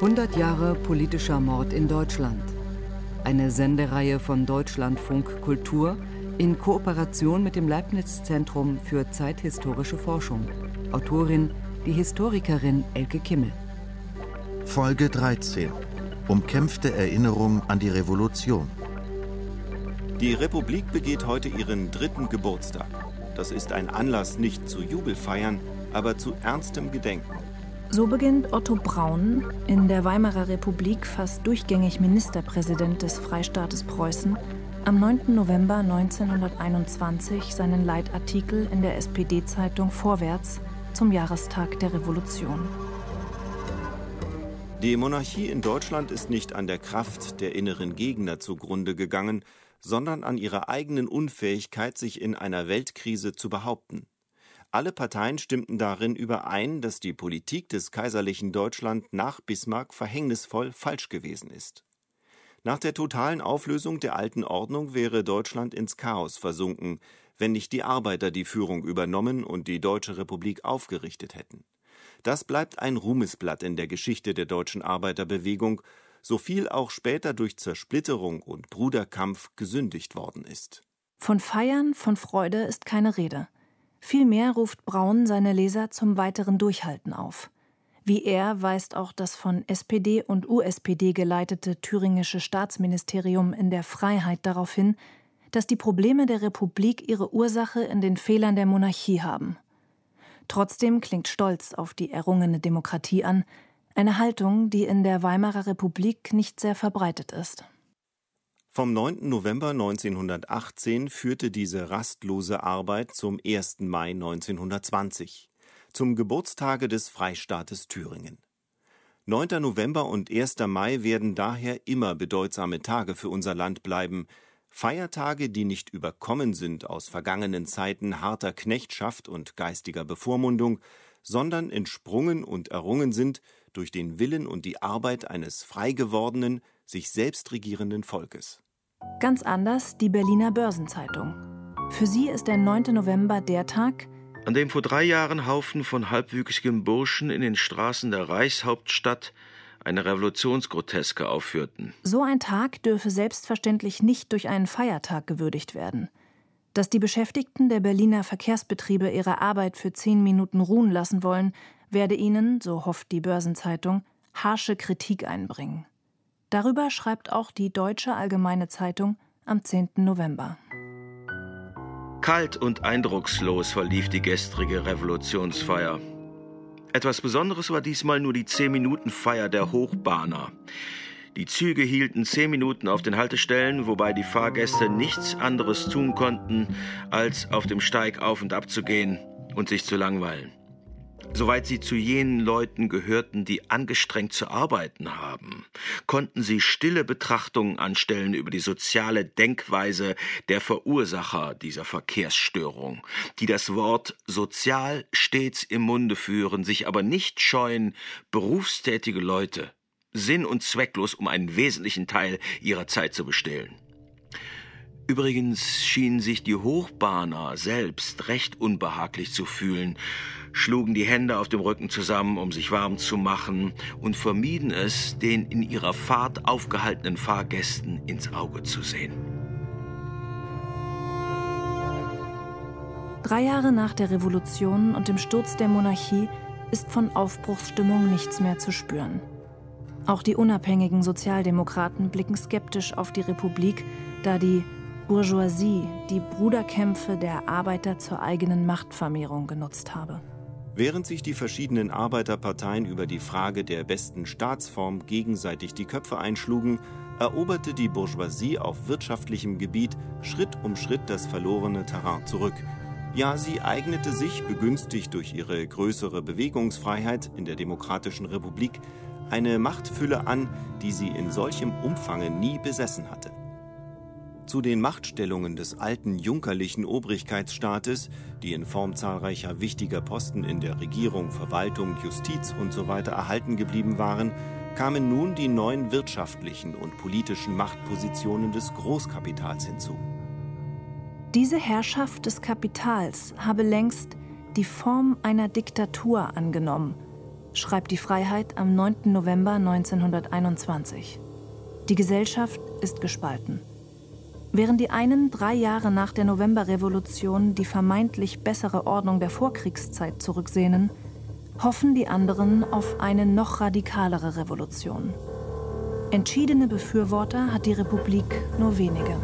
100 Jahre politischer Mord in Deutschland. Eine Sendereihe von Deutschlandfunk Kultur in Kooperation mit dem Leibniz Zentrum für zeithistorische Forschung. Autorin die Historikerin Elke Kimmel. Folge 13. Umkämpfte Erinnerung an die Revolution. Die Republik begeht heute ihren dritten Geburtstag. Das ist ein Anlass nicht zu Jubelfeiern, aber zu ernstem Gedenken. So beginnt Otto Braun, in der Weimarer Republik fast durchgängig Ministerpräsident des Freistaates Preußen, am 9. November 1921 seinen Leitartikel in der SPD-Zeitung Vorwärts zum Jahrestag der Revolution. Die Monarchie in Deutschland ist nicht an der Kraft der inneren Gegner zugrunde gegangen, sondern an ihrer eigenen Unfähigkeit, sich in einer Weltkrise zu behaupten. Alle Parteien stimmten darin überein, dass die Politik des kaiserlichen Deutschland nach Bismarck verhängnisvoll falsch gewesen ist. Nach der totalen Auflösung der alten Ordnung wäre Deutschland ins Chaos versunken, wenn nicht die Arbeiter die Führung übernommen und die Deutsche Republik aufgerichtet hätten. Das bleibt ein Ruhmesblatt in der Geschichte der deutschen Arbeiterbewegung, so viel auch später durch Zersplitterung und Bruderkampf gesündigt worden ist. Von Feiern, von Freude ist keine Rede. Vielmehr ruft Braun seine Leser zum weiteren Durchhalten auf. Wie er weist auch das von SPD und USPD geleitete thüringische Staatsministerium in der Freiheit darauf hin, dass die Probleme der Republik ihre Ursache in den Fehlern der Monarchie haben. Trotzdem klingt Stolz auf die errungene Demokratie an, eine Haltung, die in der Weimarer Republik nicht sehr verbreitet ist. Vom 9. November 1918 führte diese rastlose Arbeit zum 1. Mai 1920, zum Geburtstage des Freistaates Thüringen. 9. November und 1. Mai werden daher immer bedeutsame Tage für unser Land bleiben, Feiertage, die nicht überkommen sind aus vergangenen Zeiten harter Knechtschaft und geistiger Bevormundung, sondern entsprungen und errungen sind durch den Willen und die Arbeit eines frei gewordenen, sich selbst regierenden Volkes. Ganz anders die Berliner Börsenzeitung. Für sie ist der 9. November der Tag, an dem vor drei Jahren Haufen von halbwüchsigen Burschen in den Straßen der Reichshauptstadt eine Revolutionsgroteske aufführten. So ein Tag dürfe selbstverständlich nicht durch einen Feiertag gewürdigt werden. Dass die Beschäftigten der Berliner Verkehrsbetriebe ihre Arbeit für zehn Minuten ruhen lassen wollen, werde ihnen, so hofft die Börsenzeitung, harsche Kritik einbringen. Darüber schreibt auch die Deutsche Allgemeine Zeitung am 10. November. Kalt und eindruckslos verlief die gestrige Revolutionsfeier. Etwas Besonderes war diesmal nur die 10-Minuten-Feier der Hochbahner. Die Züge hielten zehn Minuten auf den Haltestellen, wobei die Fahrgäste nichts anderes tun konnten, als auf dem Steig auf und ab zu gehen und sich zu langweilen soweit sie zu jenen Leuten gehörten, die angestrengt zu arbeiten haben, konnten sie stille Betrachtungen anstellen über die soziale Denkweise der Verursacher dieser Verkehrsstörung, die das Wort sozial stets im Munde führen, sich aber nicht scheuen, berufstätige Leute sinn- und zwecklos um einen wesentlichen Teil ihrer Zeit zu bestehlen. Übrigens schienen sich die Hochbahner selbst recht unbehaglich zu fühlen, schlugen die Hände auf dem Rücken zusammen, um sich warm zu machen, und vermieden es, den in ihrer Fahrt aufgehaltenen Fahrgästen ins Auge zu sehen. Drei Jahre nach der Revolution und dem Sturz der Monarchie ist von Aufbruchsstimmung nichts mehr zu spüren. Auch die unabhängigen Sozialdemokraten blicken skeptisch auf die Republik, da die Bourgeoisie die Bruderkämpfe der Arbeiter zur eigenen Machtvermehrung genutzt habe. Während sich die verschiedenen Arbeiterparteien über die Frage der besten Staatsform gegenseitig die Köpfe einschlugen, eroberte die Bourgeoisie auf wirtschaftlichem Gebiet Schritt um Schritt das verlorene Terrain zurück. Ja, sie eignete sich, begünstigt durch ihre größere Bewegungsfreiheit in der Demokratischen Republik, eine Machtfülle an, die sie in solchem Umfange nie besessen hatte. Zu den Machtstellungen des alten junkerlichen Obrigkeitsstaates, die in Form zahlreicher wichtiger Posten in der Regierung, Verwaltung, Justiz usw. So erhalten geblieben waren, kamen nun die neuen wirtschaftlichen und politischen Machtpositionen des Großkapitals hinzu. Diese Herrschaft des Kapitals habe längst die Form einer Diktatur angenommen, schreibt die Freiheit am 9. November 1921. Die Gesellschaft ist gespalten. Während die einen drei Jahre nach der Novemberrevolution die vermeintlich bessere Ordnung der Vorkriegszeit zurücksehnen, hoffen die anderen auf eine noch radikalere Revolution. Entschiedene Befürworter hat die Republik nur wenige.